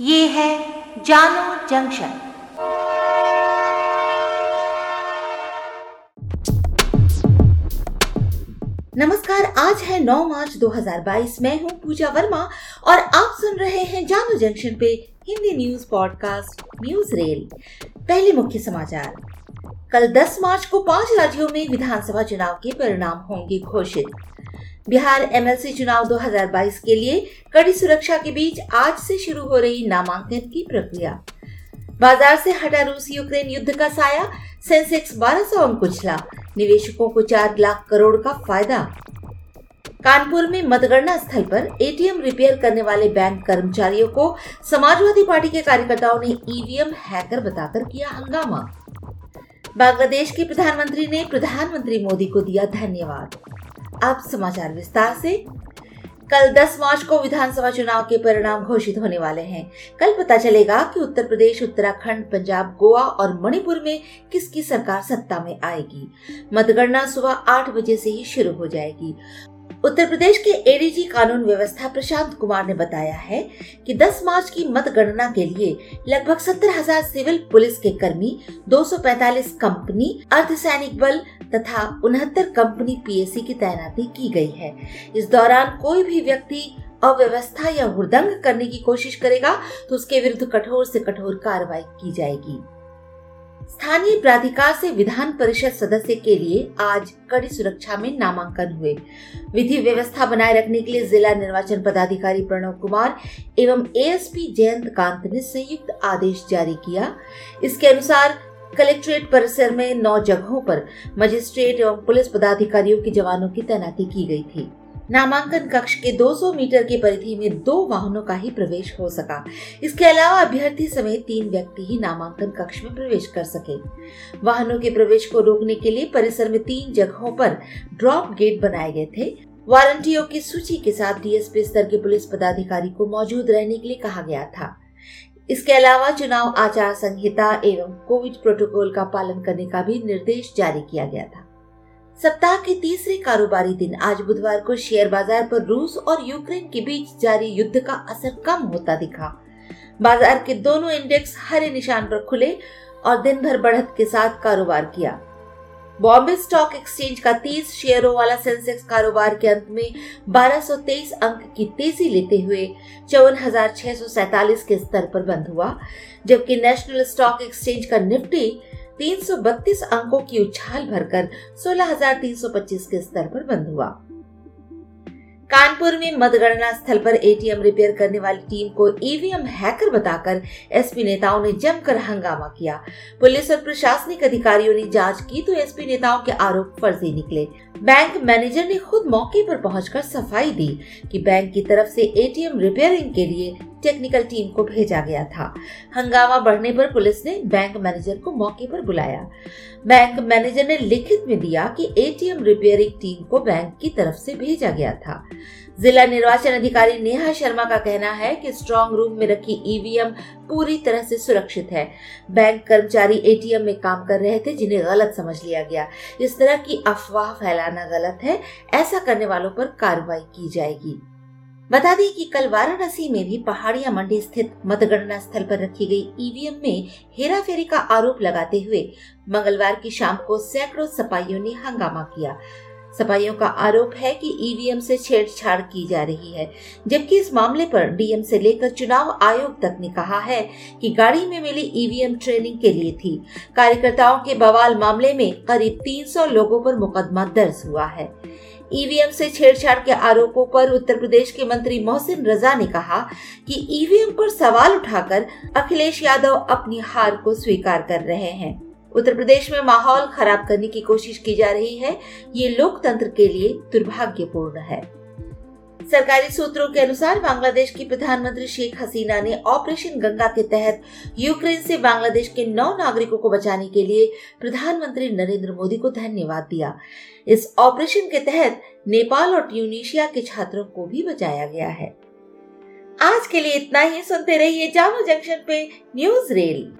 ये है जानो जंक्शन। नमस्कार, आज है 9 मार्च 2022 मैं हूँ पूजा वर्मा और आप सुन रहे हैं जानो जंक्शन पे Hindi news podcast, news rail. पहले मुख्य समाचार। कल 10 मार्च को पाँच राज्यों में विधानसभा चुनाव के परिणाम होंगे घोषित। बिहार एमएलसी चुनाव 2022 के लिए कड़ी सुरक्षा के बीच आज से शुरू हो रही नामांकन की प्रक्रिया। बाज़ार से हटा रूस यूक्रेन युद्ध का साया, सेंसेक्स 1200 अंक कुचला निवेशकों को चार लाख करोड़ का फ़ायदा। कानपुर में मतगणना स्थल पर एटीएम रिपेयर करने वाले बैंक कर्मचारियों को समाजवादी पार्टी के कार्यकर्ताओं ने ईवीएम हैकर बताकर किया हंगामा। बांग्लादेश के प्रधानमंत्री ने प्रधानमंत्री मोदी को दिया धन्यवाद। अब समाचार विस्तार से। कल 10 मार्च को विधानसभा चुनाव के परिणाम घोषित होने वाले हैं। कल पता चलेगा कि उत्तर प्रदेश, उत्तराखंड, पंजाब, गोवा और मणिपुर में किसकी सरकार सत्ता में आएगी। मतगणना सुबह आठ बजे से ही शुरू हो जाएगी। उत्तर प्रदेश के एडीजी कानून व्यवस्था प्रशांत कुमार ने बताया है कि 10 मार्च की मतगणना के लिए लगभग सत्तर हज़ार सिविल पुलिस के कर्मी 245 कंपनी, अर्धसैनिक बल तथा उनहत्तर कंपनी पीएससी की तैनाती की गई है। इस दौरान कोई भी व्यक्ति अव्यवस्था या हुदंग करने की कोशिश करेगा तो उसके विरुद्ध कठोर से कठोर कार्रवाई की जाएगी। स्थानीय प्राधिकार से विधान परिषद सदस्य के लिए आज कड़ी सुरक्षा में नामांकन हुए। विधि व्यवस्था बनाए रखने के लिए जिला निर्वाचन पदाधिकारी प्रणव कुमार एवं एएसपी जयंत कांत ने संयुक्त आदेश जारी किया। इसके अनुसार कलेक्ट्रेट परिसर में नौ जगहों पर मजिस्ट्रेट एवं पुलिस पदाधिकारियों के जवानों की तैनाती की गई थी। नामांकन कक्ष के 200 मीटर की परिधि में दो वाहनों का ही प्रवेश हो सका। इसके अलावा अभ्यर्थी समेत तीन व्यक्ति ही नामांकन कक्ष में प्रवेश कर सके। वाहनों के प्रवेश को रोकने के लिए परिसर में तीन जगहों पर ड्रॉप गेट बनाए गए थे। वारंटियों की सूची के साथ डीएसपी स्तर के पुलिस पदाधिकारी को मौजूद रहने के लिए कहा गया था। इसके अलावा चुनाव आचार संहिता एवं कोविड प्रोटोकॉल का पालन करने का भी निर्देश जारी किया गया था। सप्ताह के तीसरे कारोबारी दिन आज बुधवार को शेयर बाज़ार पर रूस और यूक्रेन के बीच जारी युद्ध का असर कम होता दिखा। बाज़ार के दोनों इंडेक्स हरे निशान पर खुले और दिन भर बढ़त के साथ कारोबार किया। बॉम्बे स्टॉक एक्सचेंज का 30 शेयरों वाला सेंसेक्स कारोबार के अंत में 1223 अंक की तेज़ी लेते हुए चौवन के स्तर पर बंद हुआ, जबकि नेशनल स्टॉक एक्सचेंज का निफ्टी 332 अंकों की उछाल भरकर 16,325 के स्तर पर बंद हुआ। कानपुर में मतगणना स्थल पर एटीएम रिपेयर करने वाली टीम को ईवीएम हैकर बताकर एसपी नेताओं ने जमकर हंगामा किया। पुलिस और प्रशासनिक अधिकारियों ने जाँच की तो एसपी नेताओं के आरोप फर्जी निकले। बैंक मैनेजर ने खुद मौके पर पहुंचकर सफ़ाई दी कि बैंक की तरफ़ से एटीएम रिपेयरिंग के लिए टेक्निकल टीम को भेजा गया था। हंगामा बढ़ने पर पुलिस ने बैंक मैनेजर को मौके पर बुलाया। बैंक मैनेजर ने लिखित में दिया कि एटीएम रिपेयरिंग टीम को बैंक की तरफ़ से भेजा गया था। जिला निर्वाचन अधिकारी नेहा शर्मा का कहना है कि स्ट्रांग रूम में रखी ईवीएम पूरी तरह से सुरक्षित है। बैंक कर्मचारी एटीएम में काम कर रहे थे, जिन्हें गलत समझ लिया गया। इस तरह की अफवाह फैलाना गलत है। ऐसा करने वालों पर कार्रवाई की जाएगी। बता दें कि कल वाराणसी में भी पहाड़िया मंडी स्थित मतगणना स्थल पर रखी गई ईवीएम में हेरा फेरी का आरोप लगाते हुए मंगलवार की शाम को सैकड़ों सपाइयों ने हंगामा किया। सपाइयों का आरोप है कि ईवीएम से छेड़छाड़ की जा रही है, जबकि इस मामले पर डीएम से लेकर चुनाव आयोग तक ने कहा है कि गाड़ी में मिली ईवीएम ट्रेनिंग के लिए थी। कार्यकर्ताओं के बवाल मामले में करीब 300 लोगों पर मुकदमा दर्ज हुआ है। ईवीएम से छेड़छाड़ के आरोपों पर उत्तर प्रदेश के मंत्री मोहसिन रजा ने कहा कि ईवीएम पर सवाल उठाकर अखिलेश यादव अपनी हार को स्वीकार कर रहे हैं। उत्तर प्रदेश में माहौल खराब करने की कोशिश की जा रही है। ये लोकतंत्र के लिए दुर्भाग्यपूर्ण है। सरकारी सूत्रों के अनुसार बांग्लादेश की प्रधानमंत्री शेख हसीना ने ऑपरेशन गंगा के तहत यूक्रेन से बांग्लादेश के नौ नागरिकों को बचाने के लिए प्रधानमंत्री नरेंद्र मोदी को धन्यवाद दिया। इस ऑपरेशन के तहत नेपाल और ट्यूनिशिया के छात्रों को भी बचाया गया है। आज के लिए इतना ही, सुनते रहिए जामो जंक्शन पे न्यूज़ रेल।